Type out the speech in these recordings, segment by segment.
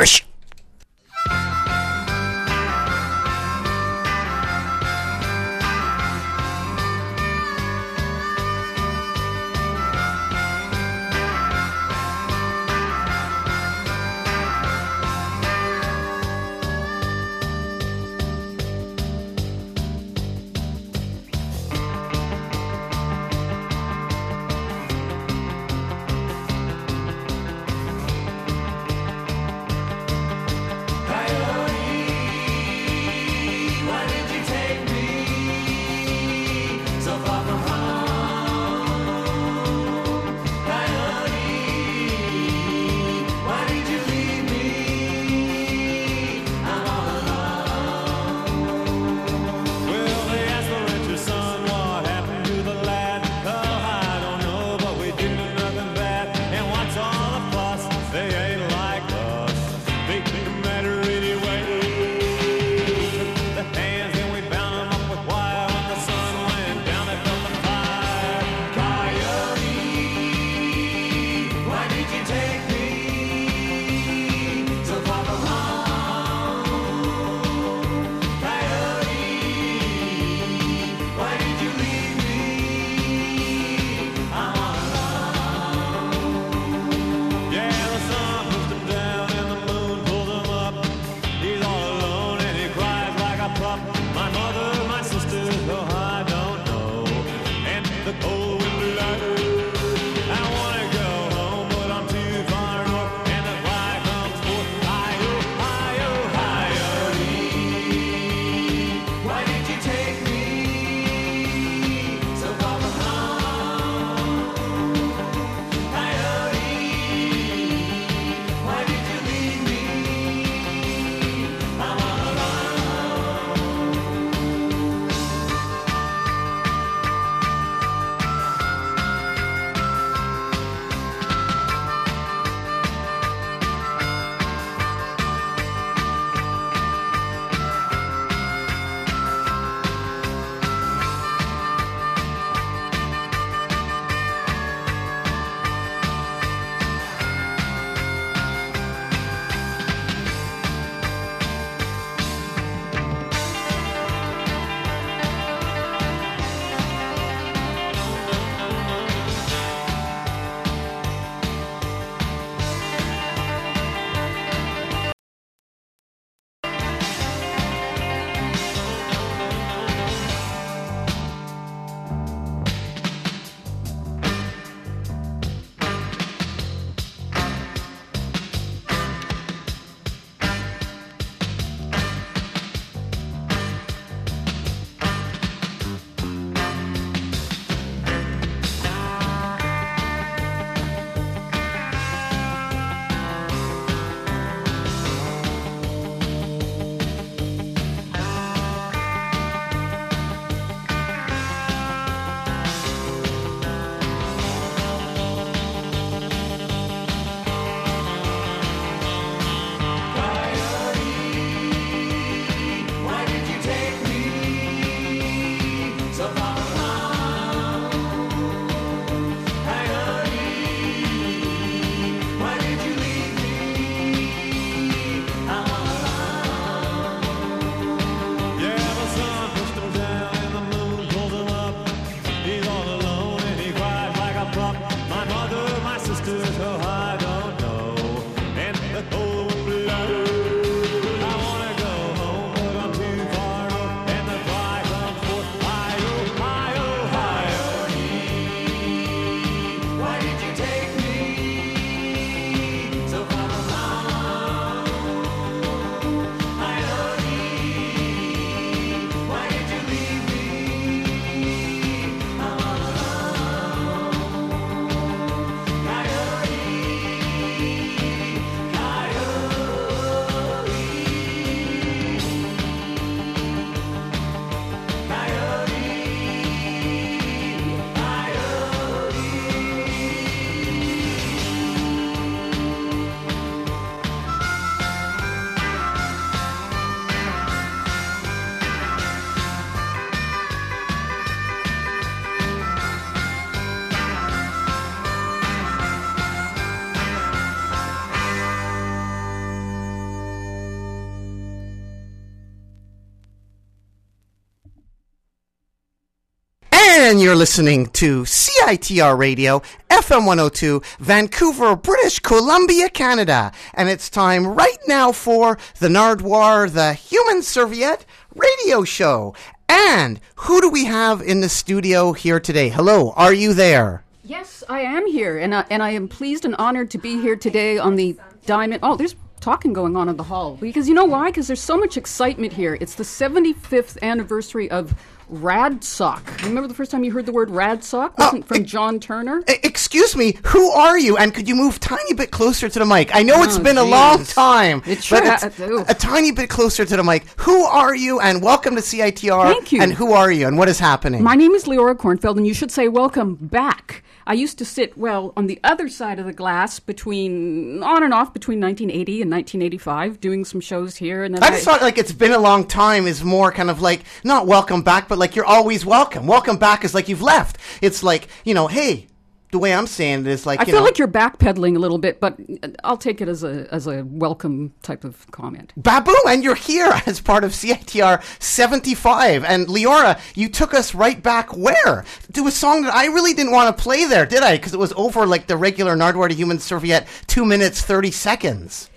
Irish. And you're listening to CITR Radio, FM 102, Vancouver, British Columbia, Canada. And it's time right now for the Nardwuar, the Human Serviette radio show. And who do we have in the studio here today? Hello, are you there? Yes, I am here, and I, and I am pleased and honored to be here today on the Diamond. Oh, there's talking going on in the hall because you know why? Because there's so much excitement here. It's the 75th anniversary of RadSoc. Remember the first time you heard the word RadSoc? Oh, Wasn't from John Turner? E- Excuse me, who are you? And could you move tiny bit closer to the mic? I know it's oh, been a long time, It sure but it's a tiny bit closer to the mic. Who are you? And welcome to CITR. Thank you. And who are you? And what is happening? My name is Leora Kornfeld, and you should say welcome back. I used to sit, well, on the other side of the glass between, on and off, between 1980 and 1985, doing some shows here. And then I just thought like it's been a long time is more kind of like not welcome back, but like you're always welcome. Welcome back is like you've left. It's like you know, hey, the way I'm saying it is like I you feel know, like you're backpedaling a little bit, but I'll take it as a as a welcome type of comment. Babu, and you're here as part of CITR 75. And Leora, you took us right back where? To a song that I really didn't want to play there, did I? Because it was over like the regular Nardwuar to Human Serviette, two minutes, 30 seconds.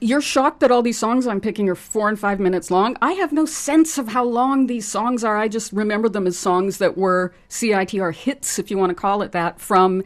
You're shocked that all these songs I'm picking are four and five minutes long. I have no sense of how long these songs are. I just remember them as songs that were CITR hits, if you want to call it that, from.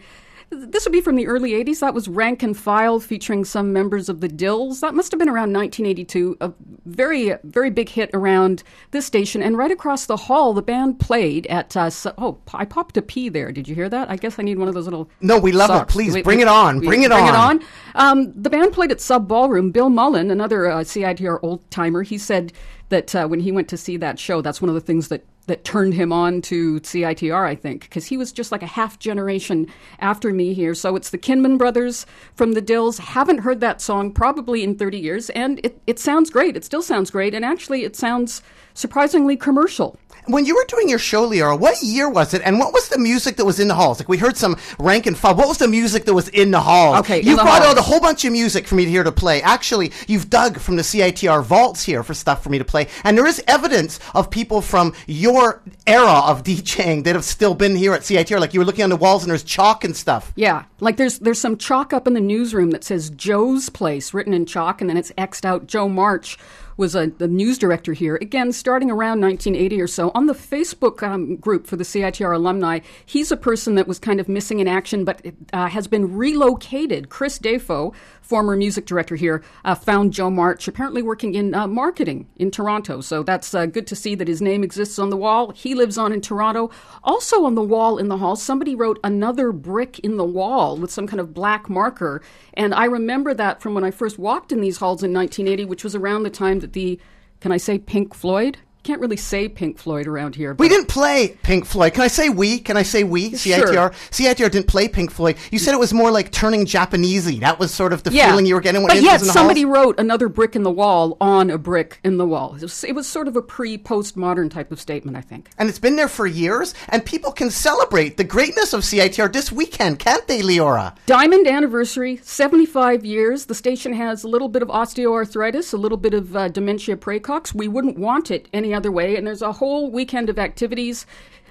This would be from the early 80s. That was Rank and File featuring some members of the Dills. That must have been around 1982. A very, very big hit around this station. And right across the hall, the band played at. Uh, so- oh, I popped a P there. Did you hear that? I guess I need one of those little. No, we love it. Please, Wait, bring wait, it on. wait, Bring it bring on. it on. Um, the band played at Sub Ballroom. Bill Mullen, another uh, CITR old timer, he said that uh, when he went to see that show, that's one of the things that, that turned him on to CITR, I think, because he was just like a half generation after me here. So it's the Kinman brothers from the Dills. Haven't heard that song probably in 30 years, and it, it sounds great. It still sounds great, and actually, it sounds surprisingly commercial. When you were doing your show, Leora, what year was it? And what was the music that was in the halls? Like we heard some rank and file. What was the music that was in the halls? Okay, you brought halls. out a whole bunch of music for me to hear to play. Actually, you've dug from the CITR vaults here for stuff for me to play, and there is evidence of people from your era of DJing that have still been here at CITR. Like you were looking on the walls, and there's chalk and stuff. Yeah, like there's there's some chalk up in the newsroom that says Joe's Place written in chalk, and then it's xed out. Joe March was a the news director here again, starting around 1980 or so. On the Facebook um, group for the CITR alumni, he's a person that was kind of missing in action, but uh, has been relocated. Chris Defoe, former music director here, uh, found Joe March apparently working in uh, marketing in Toronto. So that's uh, good to see that his name exists on the wall. He lives on in Toronto. Also on the wall in the hall, somebody wrote another brick in the wall with some kind of black marker. And I remember that from when I first walked in these halls in 1980, which was around the time that the, can I say Pink Floyd? Can't really say Pink Floyd around here. We didn't play Pink Floyd. Can I say we? Can I say we? Sure. CITR. CITR didn't play Pink Floyd. You said it was more like turning Japanesey. That was sort of the yeah. feeling you were getting when but it yet was in somebody halls. wrote another brick in the wall on a brick in the wall. It was, it was sort of a pre-postmodern type of statement, I think. And it's been there for years, and people can celebrate the greatness of CITR this weekend, can't they, Leora? Diamond anniversary, 75 years. The station has a little bit of osteoarthritis, a little bit of uh, dementia praecox. We wouldn't want it any other way. And there's a whole weekend of activities.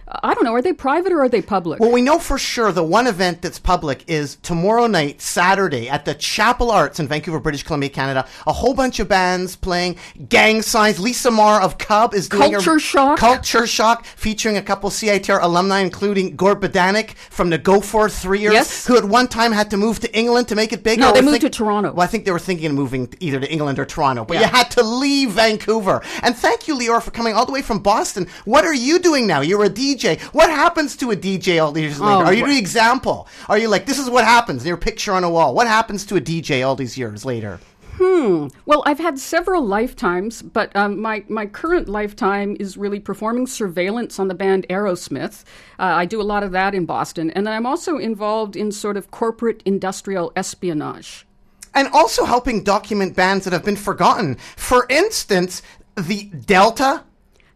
I don't know, are they private or are they public? Well, we know for sure the one event that's public is tomorrow night, Saturday, at the Chapel Arts in Vancouver, British Columbia, Canada. A whole bunch of bands playing, gang signs. Lisa Marr of Cub is doing Culture a Shock. Culture Shock, featuring a couple CITR alumni, including Gord Badanik from the Go For Three Years, Yes. who at one time had to move to England to make it big. No, they moved to Toronto. Well, I think they were thinking of moving either to England or Toronto, but Yeah. you had to leave Vancouver. And thank you, Leora, for coming all the way from Boston. What are you doing now? You're a DJ. What happens to a DJ all these years later? Oh, are you doing example? Are you like, this is what happens, your picture on a wall? What happens to a DJ all these years later? Hmm. Well, I've had several lifetimes, but um, my, my current lifetime is really performing surveillance on the band Aerosmith. Uh, I do a lot of that in Boston. And then I'm also involved in sort of corporate industrial espionage. And also helping document bands that have been forgotten. For instance, the Delta.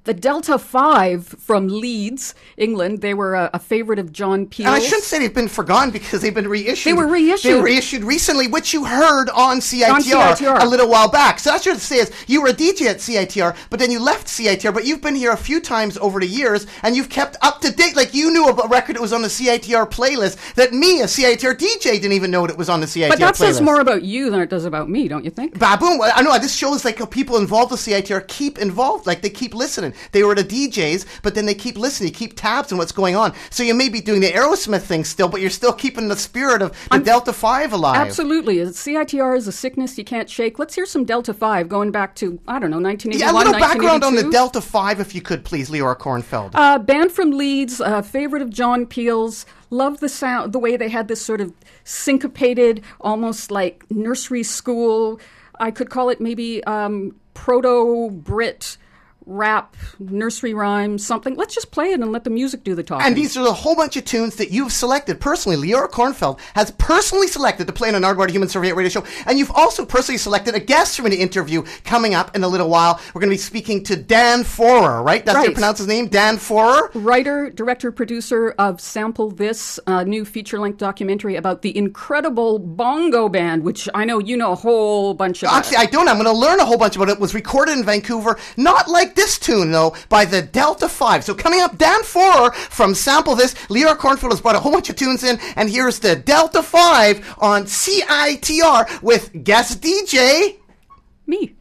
The Delta 5 from Leeds, England, they were a, a favorite of John Peel. And I shouldn't say they've been forgotten because they've been reissued. They were reissued. They were reissued recently, which you heard on CITR, On CITR. a little while back. So that's what to say is you were a DJ at CITR, but then you left CITR, but you've been here a few times over the years and you've kept up to date. Like you knew of a record that was on the CITR playlist that me, a CITR DJ, didn't even know that it was on the CITR playlist. but that playlist. says more about you than it does about me, don't you think? Baboon. I know this shows like how people involved with CITR keep involved, like they keep listening. They were the DJs, but then they keep listening, you keep tabs on what's going on. So you may be doing the Aerosmith thing still, but you're still keeping the spirit of the Delta Five alive. Absolutely. CITR is a sickness you can't shake. Let's hear some Delta 5 going back to, I don't know, 1981, Yeah, a little background on the Delta Five, if you could, please, Leora Kornfeld. Uh, band from Leeds, uh, favorite of John Peel's. Loved the sound, the way they had this sort of syncopated, almost like nursery school. I could call it maybe um, proto Brit rap, nursery rhyme, something. Let's just play it and let the music do the talking. And these are a whole bunch of tunes that you've selected personally. Leora Kornfeld has personally selected to play on an Nardwuar Human Serviette Radio show. And you've also personally selected a guest from an interview coming up in a little while. We're going to be speaking to Dan Forrer, right? That's how you pronounce his name? Dan Forrer? Writer, director, producer of Sample This, a new feature length documentary about the incredible Bongo Band, which I know you know a whole bunch about. Actually, I don't. I'm going to learn a whole bunch about it. It was recorded in Vancouver, not like this tune, though, by the Delta 5. So coming up, Dan Forrer from Sample This. Leora Kornfeld has brought a whole bunch of tunes in, and here's the Delta 5 on CITR with guest DJ. Me.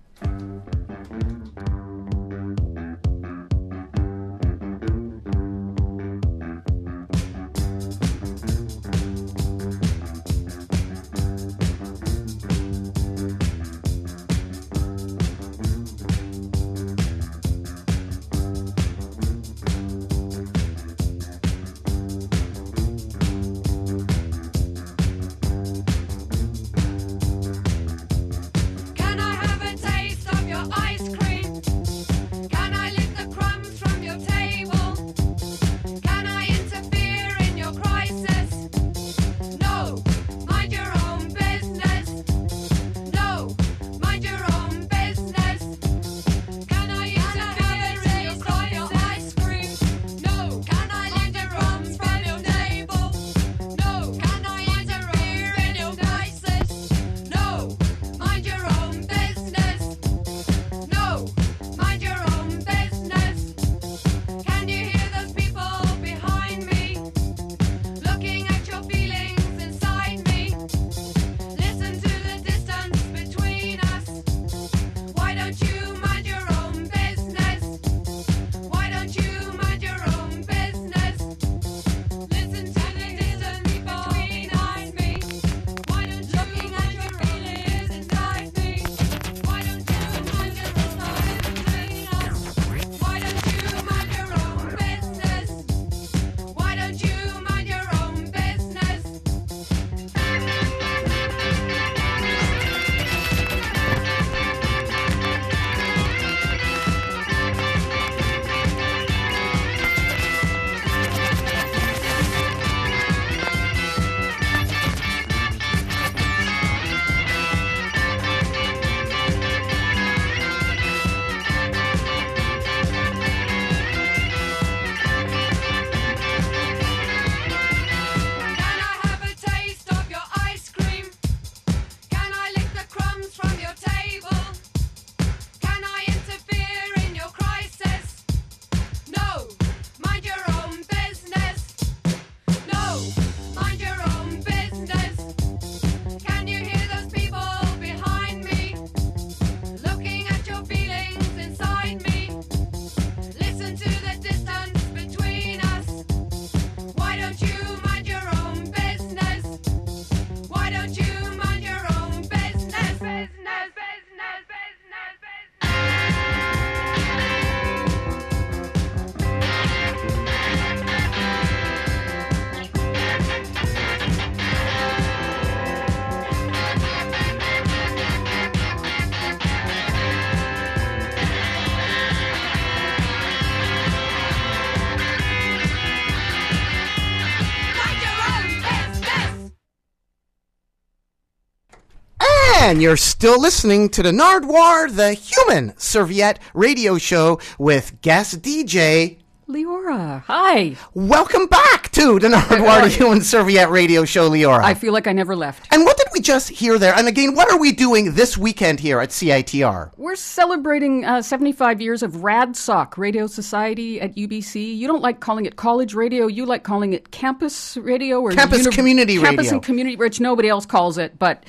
And you're still listening to the Nardwuar, the human serviette radio show with guest DJ Leora. Hi. Welcome back to the Nardwuar, the human serviette radio show, Leora. I feel like I never left. and what did we just hear there? And again, what are we doing this weekend here at CITR? We're celebrating uh, 75 years of RADSOC, Radio Society at UBC. You don't like calling it college radio. You like calling it campus radio or Campus community campus radio. Campus and community, which nobody else calls it. But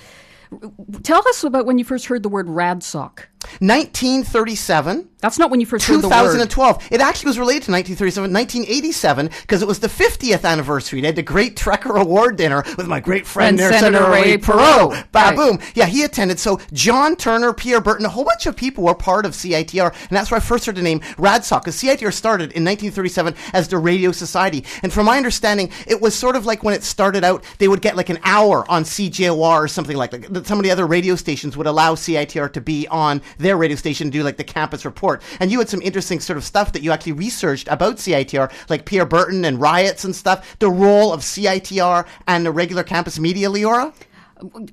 tell us about when you first heard the word RADSOC. 1937. That's not when you first heard the word. 2012. It actually was related to 1937, 1987, because it was the 50th anniversary. They had the Great Trekker Award dinner with my great friend there, Senator Senator Ray Ray Perrault. Perrault. Ba Right. boom. Yeah, he attended. So John Turner, Pierre Berton, a whole bunch of people were part of CITR, and that's where I first heard the name RADSOC, because CITR started in 1937 as the Radio Society. And from my understanding, it was sort of like when it started out, they would get like an hour on CJOR or something like that. Some of the other radio stations would allow CITR to be on their radio station do like the campus report. And you had some interesting sort of stuff that you actually researched about CITR, like Pierre Berton and riots and stuff, the role of CITR and the regular campus media, Leora?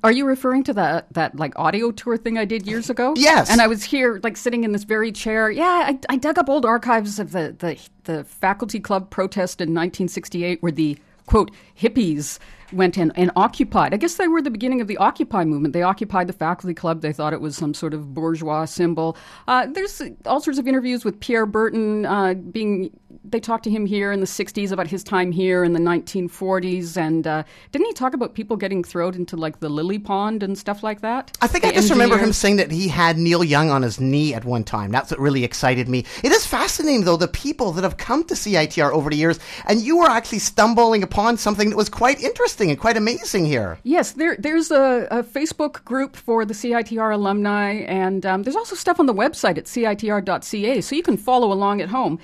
Are you referring to that that like audio tour thing I did years ago? Yes. And I was here, like sitting in this very chair. Yeah, I, I dug up old archives of the, the the faculty club protest in 1968, where the quote hippies went in and occupied. I guess they were the beginning of the Occupy movement. They occupied the faculty club. They thought it was some sort of bourgeois symbol. Uh, there's all sorts of interviews with Pierre Berton uh, being. They talked to him here in the 60s about his time here in the 1940s, and uh, didn't he talk about people getting thrown into like the lily pond and stuff like that? I think I The just remember him saying that he had Neil Young on his knee at one time. That's what really excited me. It is fascinating, though, the people that have come to CITR over the years, and you were actually stumbling upon something that was quite interesting and quite amazing here. Yes, there, there's a, a Facebook group for the CITR alumni, and um, there's also stuff on the website at citr.ca, so you can follow along at home.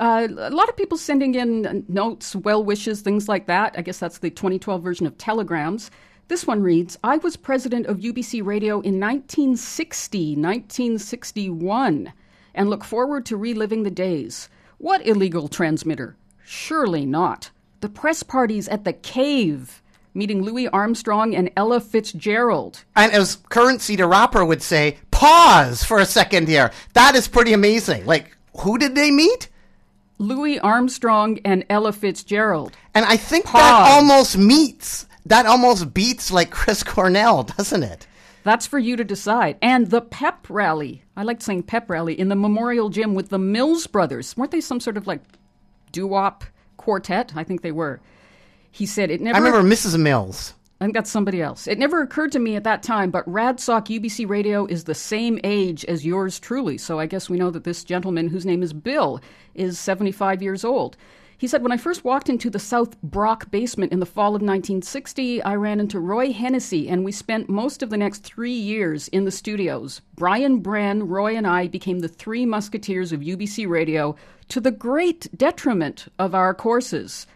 Uh, a lot of people sending in notes, well wishes, things like that. I guess that's the 2012 version of telegrams. This one reads I was president of UBC Radio in 1960, 1961, and look forward to reliving the days. What illegal transmitter? Surely not. The press parties at the cave, meeting Louis Armstrong and Ella Fitzgerald. And as Currency the rapper would say, pause for a second here. That is pretty amazing. Like, who did they meet? Louis Armstrong and Ella Fitzgerald. And I think that almost meets, that almost beats like Chris Cornell, doesn't it? That's for you to decide. And the pep rally. I liked saying pep rally in the Memorial Gym with the Mills brothers. Weren't they some sort of like doo wop quartet? I think they were. He said it never. I remember Mrs. Mills. I think that's somebody else. It never occurred to me at that time, but RadSoc UBC Radio is the same age as yours truly. So I guess we know that this gentleman, whose name is Bill, is 75 years old. He said, When I first walked into the South Brock basement in the fall of 1960, I ran into Roy Hennessy, and we spent most of the next three years in the studios. Brian Bren, Roy, and I became the three musketeers of UBC Radio to the great detriment of our courses.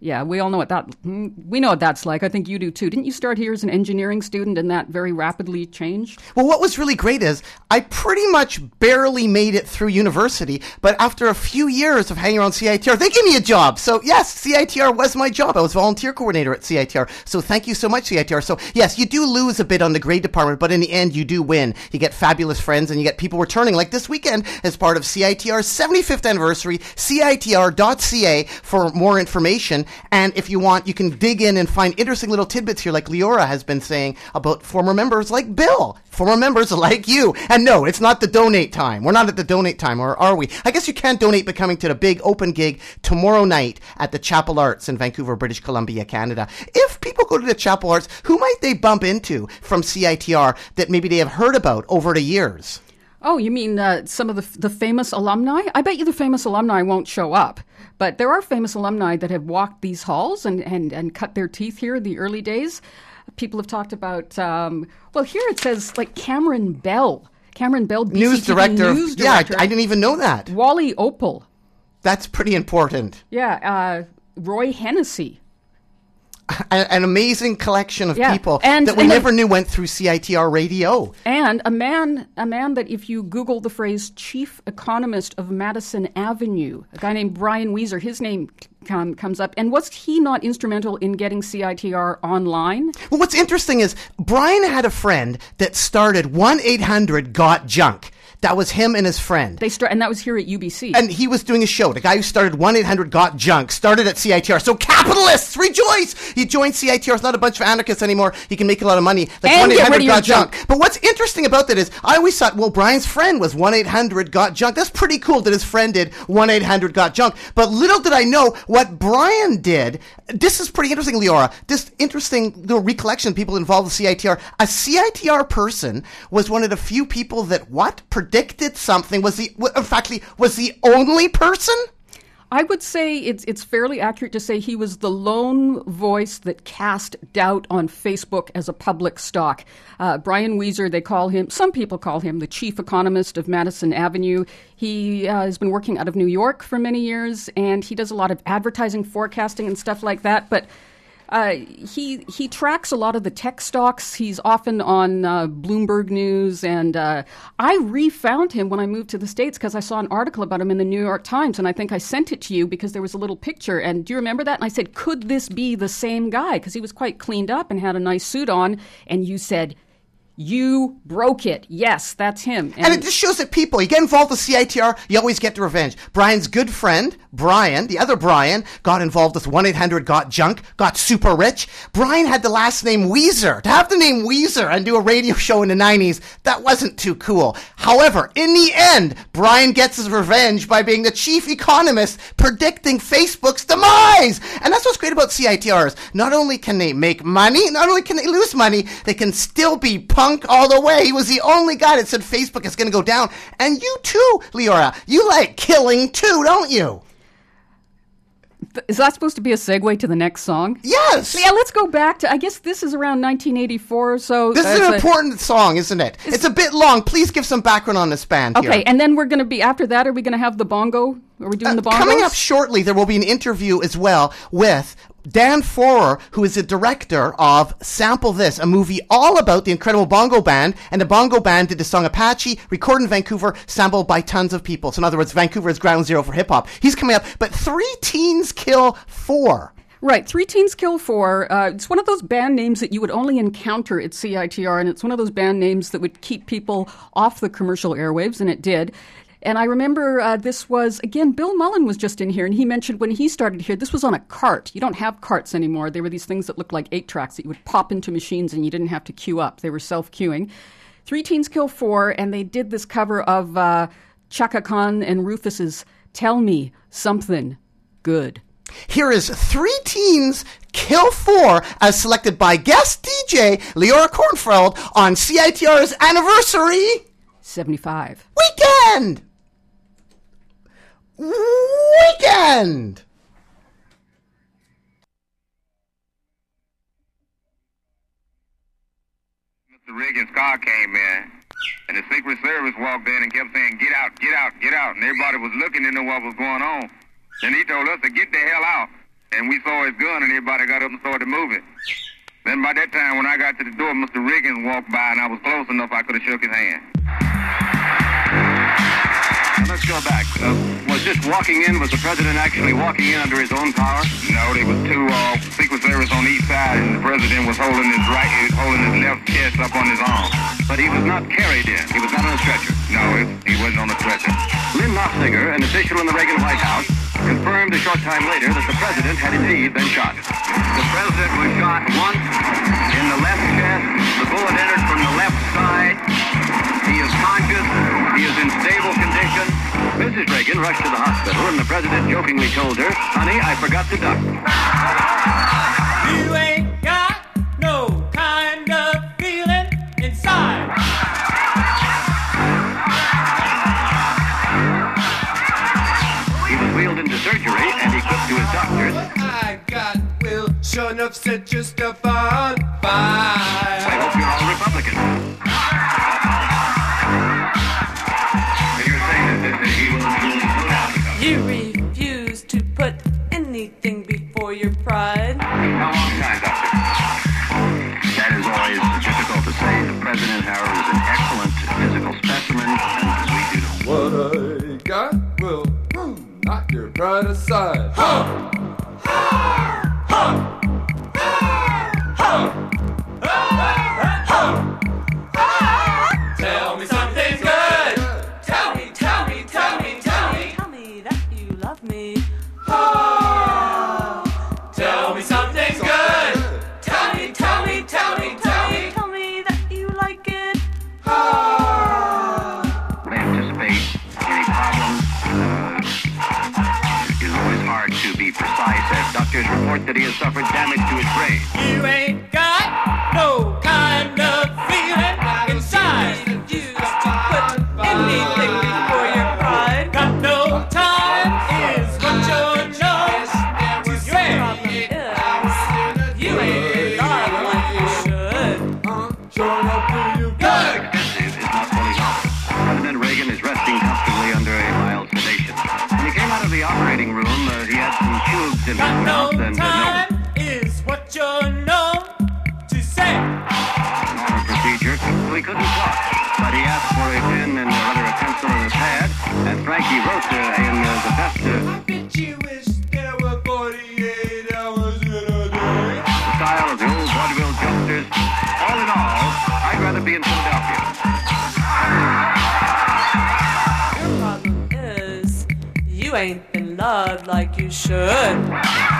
Yeah, we all know what that we know what that's like. I think you do too. Didn't you start here as an engineering student and that very rapidly changed? Well, what was really great is I pretty much barely made it through university, but after a few years of hanging around CITR, they gave me a job. So yes, CITR was my job. I was volunteer coordinator at CITR. So thank you so much, CITR. So yes, you do lose a bit on the grade department, but in the end, you do win. You get fabulous friends and you get people returning, like this weekend as part of CITR's 75th anniversary, CITR.ca for more information. And if you want, you can dig in and find interesting little tidbits here, like Leora has been saying about former members like Bill, former members like you. And no, it's not the donate time. We're not at the donate time, or are we? I guess you can't donate by coming to the big open gig tomorrow night at the Chapel Arts in Vancouver, British Columbia, Canada. If people go to the Chapel Arts, who might they bump into from CITR that maybe they have heard about over the years? Oh, you mean uh, some of the the famous alumni? I bet you the famous alumni won't show up, but there are famous alumni that have walked these halls and and and cut their teeth here in the early days. People have talked about. Um, well, here it says like Cameron Bell. Cameron Bell, News director. News yeah, I- I didn't even know that. Wally Oppal. That's pretty important. Yeah, uh, Roy Hennessy. An amazing collection of Yeah, people and- that we and then- never knew went through CITR radio. And a man, a man that if you Google the phrase "chief economist of Madison Avenue," a guy named Brian Wieser, his name com- comes up. And was he not instrumental in getting CITR online? Well, what's interesting is Brian had a friend that started 1 800 Got Junk. That was him and his friend. They start, and that was here at UBC. and he was doing a show. The guy who started 1 800 Got Junk started at CITR. So capitalists, rejoice! He joined CITR. It's not a bunch of anarchists anymore. He can make a lot of money. Like And 1 get rid 800 Got Junk. junk. But what's interesting about that is I always thought, well, Brian's friend was 1 800 Got Junk. That's pretty cool that his friend did 1 800 Got Junk. But little did I know what Brian did. This is pretty interesting, Leora. This interesting little recollection of people involved with CITR. A CITR person was one of the few people that what predicted something was the in fact was the only person. I would say it's it's fairly accurate to say he was the lone voice that cast doubt on Facebook as a public stock. Uh, Brian Wieser, they call him. Some people call him the chief economist of Madison Avenue. He uh, has been working out of New York for many years, and he does a lot of advertising forecasting and stuff like that. But uh, he he tracks a lot of the tech stocks. He's often on uh, Bloomberg News, and uh, I refound him when I moved to the states because I saw an article about him in the New York Times, and I think I sent it to you because there was a little picture. And do you remember that? And I said, could this be the same guy? Because he was quite cleaned up and had a nice suit on. And you said. You broke it. Yes, that's him. And it just shows that people, you get involved with CITR, you always get the revenge. Brian's good friend, Brian, the other Brian, got involved with 1 800 Got Junk, got super rich. Brian had the last name Weezer. To have the name Weezer and do a radio show in the 90s, that wasn't too cool. However, in the end, Brian gets his revenge by being the chief economist predicting Facebook's demise. And that's what's great about CITRs. Not only can they make money, not only can they lose money, they can still be punk all the way. He was the only guy that said Facebook is going to go down. And you too, Leora, you like killing too, don't you? Is that supposed to be a segue to the next song? Yes. Yeah, let's go back to. I guess this is around 1984 or so. This is an a- important song, isn't it? It's, a bit long. Please give some background on this band Okay, here. and then we're going to be after that. Are we going to have the bongo? Are we doing the bongos? Uh, Coming up shortly, there will be an interview as well with Dan Forrer, who is the director of Sample This, a movie all about the incredible bongo band. And the bongo band did the song Apache, recorded in Vancouver, sampled by tons of people. So, in other words, Vancouver is ground zero for hip hop. He's coming up, but three teens kill four. Right, Three Teens Kill Four. Uh, it's one of those band names that you would only encounter at CITR, and it's one of those band names that would keep people off the commercial airwaves, and it did. And I remember uh, this was, again, Bill Mullen was just in here, and he mentioned when he started here, this was on a cart. You don't have carts anymore. They were these things that looked like eight tracks that you would pop into machines and you didn't have to queue up. They were self queuing. Three Teens Kill Four, and they did this cover of uh, Chaka Khan and Rufus's Tell Me Something Good. Here is Three Teens Kill Four, as selected by guest DJ Leora Kornfeld on CITR's anniversary 75. weekend! Weekend! Mr. Reagan's car came in, and the Secret Service walked in and kept saying, "Get out, get out, get out!" And everybody was looking to know what was going on. Then he told us to get the hell out, and we saw his gun, and everybody got up and started moving. Then by that time, when I got to the door, Mr. Riggins walked by, and I was close enough I could have shook his hand. Let's go back. Uh, was this walking in, was the president actually walking in under his own power? No, there was two uh, Secret Service on each side, and the president was holding his right, holding his left chest up on his arm. But he was not carried in. He was not on a stretcher. No, it, he wasn't on a stretcher. Lynn Nofziger, an official in the Reagan White House, confirmed a short time later that the president had indeed been shot. The president was shot once in the left chest. The bullet entered rushed to the hospital, and the president jokingly told her, Honey, I forgot to duck. You ain't got no kind of feeling inside. He was wheeled into surgery and equipped to his doctors I got will sure enough set your stuff on fire. Tell me something's good. Tell me, tell me, tell me, tell me. Tell me that you like it. Anticipate any it is always hard to be precise as doctors report that he has suffered damage to his brain. You ain't Your problem is you ain't been loved like you should.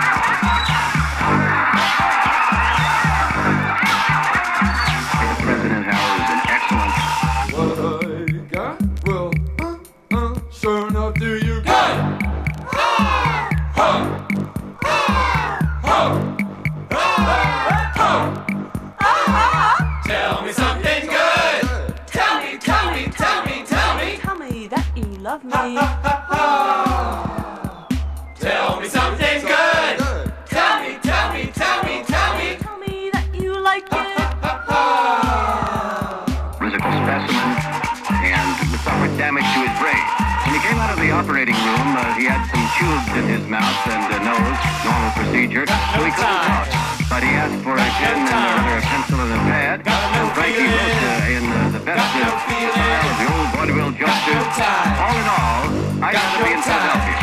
Asked for a pen and uh, a pencil and a pad, and Frankie wrote uh, in uh, the best uh, style of the old vaudeville jokesters. All in all, I'd rather be in Philadelphia.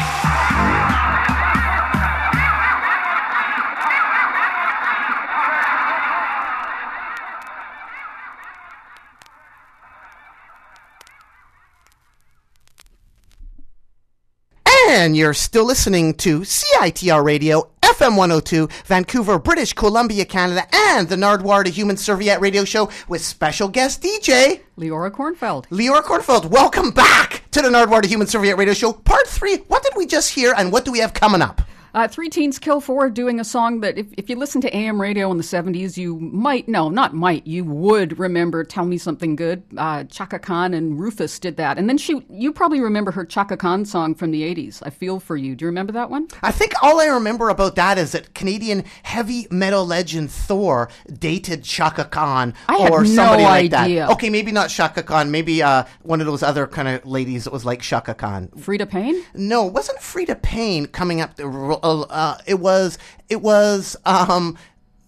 And you're still listening to CITR Radio, FM 102, Vancouver, British Columbia, Canada, and the Nardwuar to Human Serviette radio show with special guest DJ Leora Kornfeld. Leora Kornfeld. Welcome back to the Nardwuar to Human Serviette radio show, part three. What did we just hear, and what do we have coming up? Uh, Three Teens Kill Four doing a song that if, if you listen to AM radio in the 70s, you might, no, not might, you would remember Tell Me Something Good. Uh, Chaka Khan and Rufus did that. And then she, you probably remember her Chaka Khan song from the 80s, I Feel For You. Do you remember that one? I think all I remember about that is that Canadian heavy metal legend Thor dated Chaka Khan I had or no somebody like idea. that. Okay, maybe not Chaka Khan, maybe uh, one of those other kind of ladies that was like Chaka Khan. Freda Payne? No, it wasn't Freda Payne coming up. The, uh, it was it was um,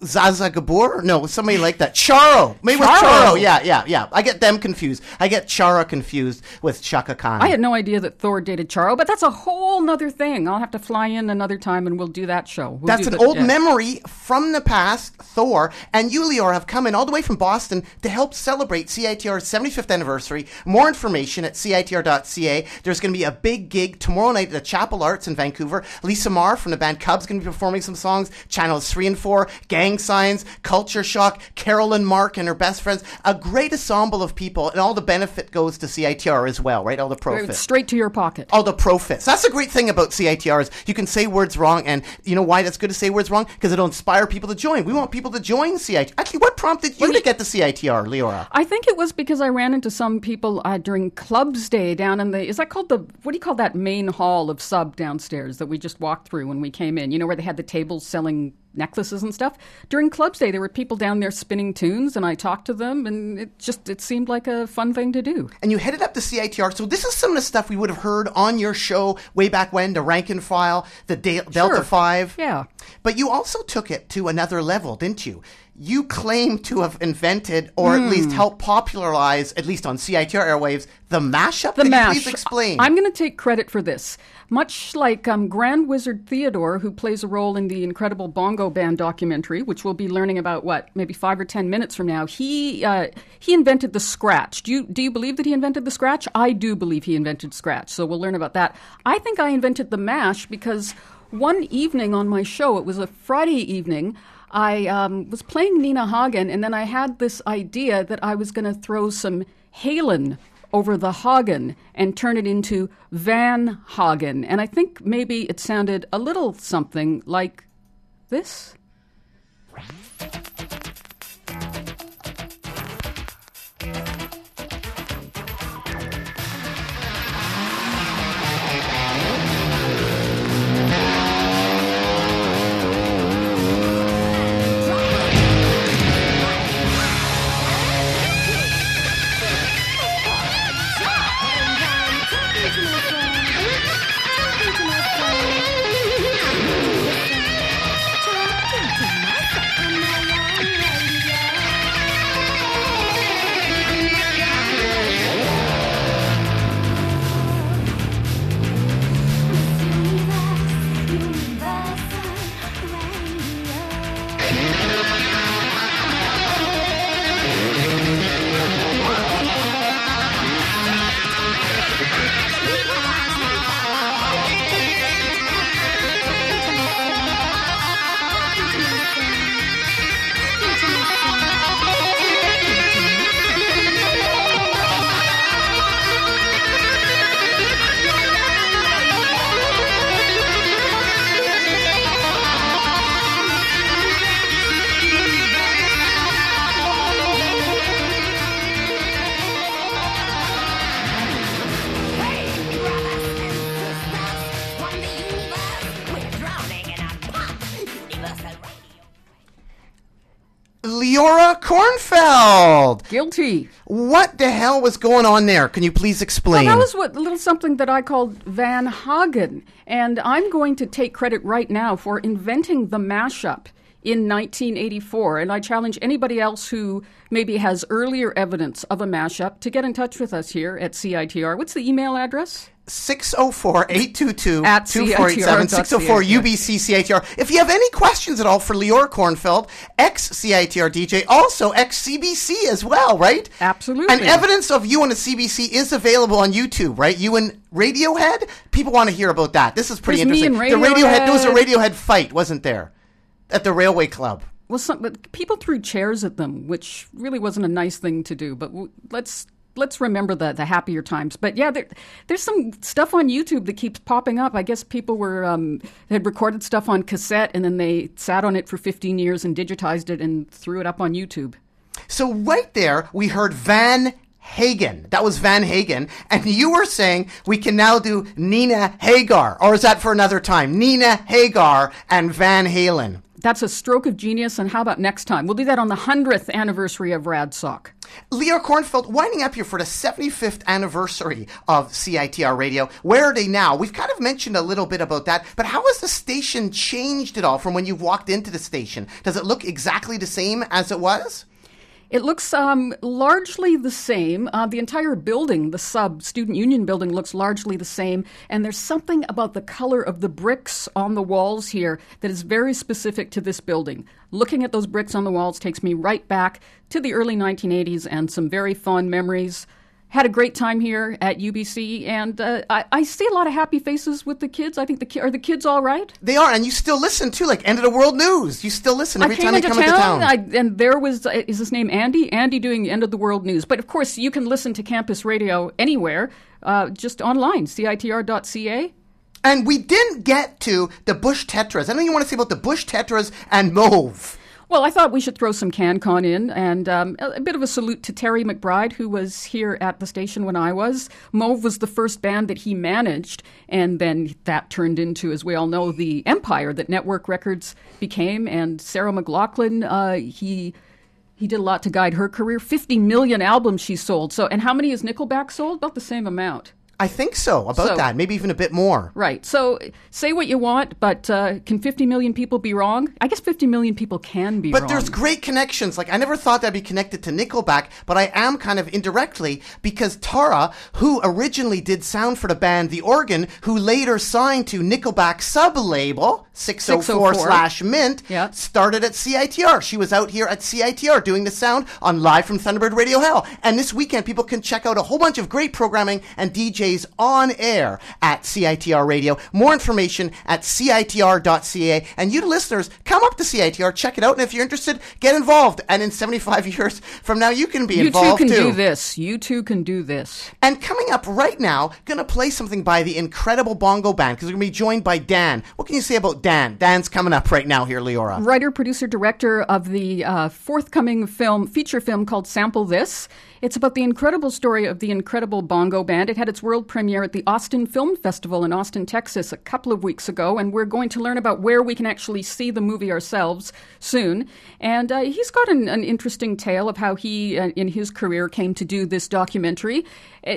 Zsa Zsa Gabor. No, somebody like that. Charo. Maybe Charo. Charo. Yeah, yeah, yeah. I get them confused. I get Charo confused with Chaka Khan. I had no idea that Thor dated Charo, but that's a whole nother thing. I'll have to fly in another time and we'll do that show. We'll That's an the- old yeah. memory from the past. Thor and you, Leora, have come in all the way from Boston to help celebrate CITR's 75th anniversary. More information at CITR.ca. There's going to be a big gig tomorrow night at the Chapel Arts in Vancouver. Lisa Marr from the band Cubs going to be performing some songs. Channels 3 and 4, Gang Signs, Culture Shock, Carolyn Mark and her best friends. A great ensemble of people, and all the benefit goes to CITR as well, right? All the profits. Straight to your pocket. all the profits. That's the great thing about CITR is You can say words wrong, and you know why that's good to say words wrong? Because it'll inspire people to join. We want people to join CITR. Actually, what prompted you to get the CITR, Leora? I think it was because I ran into some people uh, during Clubs Day down in the. Is that called the. What do you call that main hall of sub downstairs that we just walked through when we came in? You know, where they had the tables selling necklaces and stuff? During Clubs Day, there were people down there spinning tunes, and I talked to them, and it just. It seemed like a fun thing to do. And you headed up to CITR. So this is some of the stuff we would have heard on your show way back when, the rank and file, the De- Delta Sure. 5. Yeah. But you also took it to another level, didn't you? You claim to have invented, or Hmm. at least helped popularize, at least on CITR airwaves, the mashup. The Could mash. Please explain. I'm going to take credit for this. Much like um, Grand Wizard Theodore, who plays a role in the incredible Bongo Band documentary, which we'll be learning about what maybe five or ten minutes from now. He uh, he invented the scratch. Do you do you believe that he invented the scratch? I do believe he invented scratch. So we'll learn about that. I think I invented the mash because one evening on my show, it was a Friday evening. I um, was playing Nina Hagen, and then I had this idea that I was going to throw some Halen over the Hagen and turn it into Van Hagen. And I think maybe it sounded a little something like this. Leora Kornfeld. Guilty. What the hell was going on there? Can you please explain? Well, that was what little something that I called Van Hagen, and I'm going to take credit right now for inventing the mashup in 1984. And I challenge anybody else who maybe has earlier evidence of a mashup to get in touch with us here at CITR. What's the email address? 604-822-2487, At 604 CITR. UBC CITR. If you have any questions at all for Leora Kornfeld, ex-CITR DJ, also ex-CBC as well, right? Absolutely. And evidence of you on a CBC is available on YouTube, right? You and Radiohead? People want to hear about that. This is pretty There's me interesting. and the Radiohead, there was a Radiohead. Radiohead fight, wasn't there? At the Railway Club. Well, some but people threw chairs at them, which really wasn't a nice thing to do. But w- let's let's remember the the happier times. But yeah, there, there's some stuff on YouTube that keeps popping up. I guess people were um, had recorded stuff on cassette and then they sat on it for 15 years and digitized it and threw it up on YouTube. So right there, we heard Van Hagen. That was Van Hagen. And you were saying we can now do Nina Hagen. Or is that for another time? Nina Hagen and Van Halen. That's a stroke of genius. And how about next time? We'll do that on the 100th anniversary of RadSoc. Leo Kornfeld, winding up here for the 75th anniversary of CITR Radio. Where are they now? We've kind of mentioned a little bit about that, but how has the station changed at all from when you walked into the station? Does it look exactly the same as it was? It looks um, largely the same. Uh, the entire building, the sub student union building, looks largely the same. And there's something about the color of the bricks on the walls here that is very specific to this building. Looking at those bricks on the walls takes me right back to the early 1980s and some very fond memories. Had a great time here at UBC, and uh, I, I see a lot of happy faces with the kids. I think the ki- are the kids all right. They are, and you still listen too, like End of the World News. You still listen every time they come town, into town. I, and there was uh, is his name Andy? Andy doing End of the World News. But of course, you can listen to campus radio anywhere, uh, just online, citr.ca. And we didn't get to the Bush Tetras. Anything you want to say about the Bush Tetras and Mauve? Well, I thought we should throw some CanCon in, and um, a, a bit of a salute to Terry McBride, who was here at the station when I was. Mauve was the first band that he managed, and then that turned into, as we all know, the empire that Nettwerk Records became. And Sarah McLachlan, uh, he he did a lot to guide her career. Fifty million albums she sold. So, and how many has Nickelback sold? About the same amount. I think so, about So- that. Maybe even a bit more. Right. So say what you want, but uh, can 50 million people be wrong? I guess 50 million people can be But wrong. there's great connections. Like I never thought that'd be connected to Nickelback, but I am kind of indirectly because Tara, who originally did sound for the band The Organ, who later signed to Nickelback sub label 604 604. slash Mint, Yeah. started at CITR. She was out here at CITR doing the sound on Live from Thunderbird Radio Hell. And this weekend, people can check out a whole bunch of great programming and DJing DJs on air at CITR Radio. More information at CITR.ca. And you listeners, come up to CITR, check it out, and if you're interested, get involved. And in 75 years from now, you can be involved. too. You too involved can do this. You too can do this. and coming up right now, gonna play something by the Incredible Bongo Band because we're gonna be joined by Dan. What can you say about Dan? Dan's coming up right now here, Leora. Writer, producer, director of the uh, forthcoming film, feature film called Sample This. It's about the incredible story of the Incredible Bongo Band. It had its world premiere at the Austin Film Festival in Austin, Texas, a couple of weeks ago, and we're going to learn about where we can actually see the movie ourselves soon. And uh, he's got an, an interesting tale of how he, uh, in his career, came to do this documentary. Uh,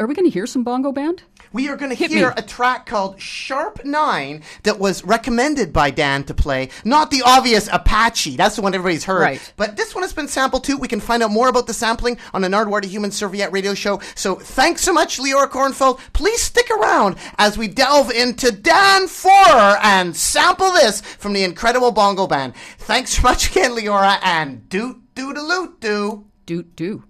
are we going to hear some Bongo Band? We are gonna hear me. a track called Sharp Nine that was recommended by Dan to play. Not the obvious Apache. That's the one everybody's heard. Right. But this one has been sampled too. We can find out more about the sampling on the Nardwuar to Human Serviette radio show. So thanks so much, Leora Kornfeld. Please stick around as we delve into Dan Forrer and sample this from the Incredible Bongo Band. Thanks so much again, Leora, and doot doot a loot doo. Doot doo.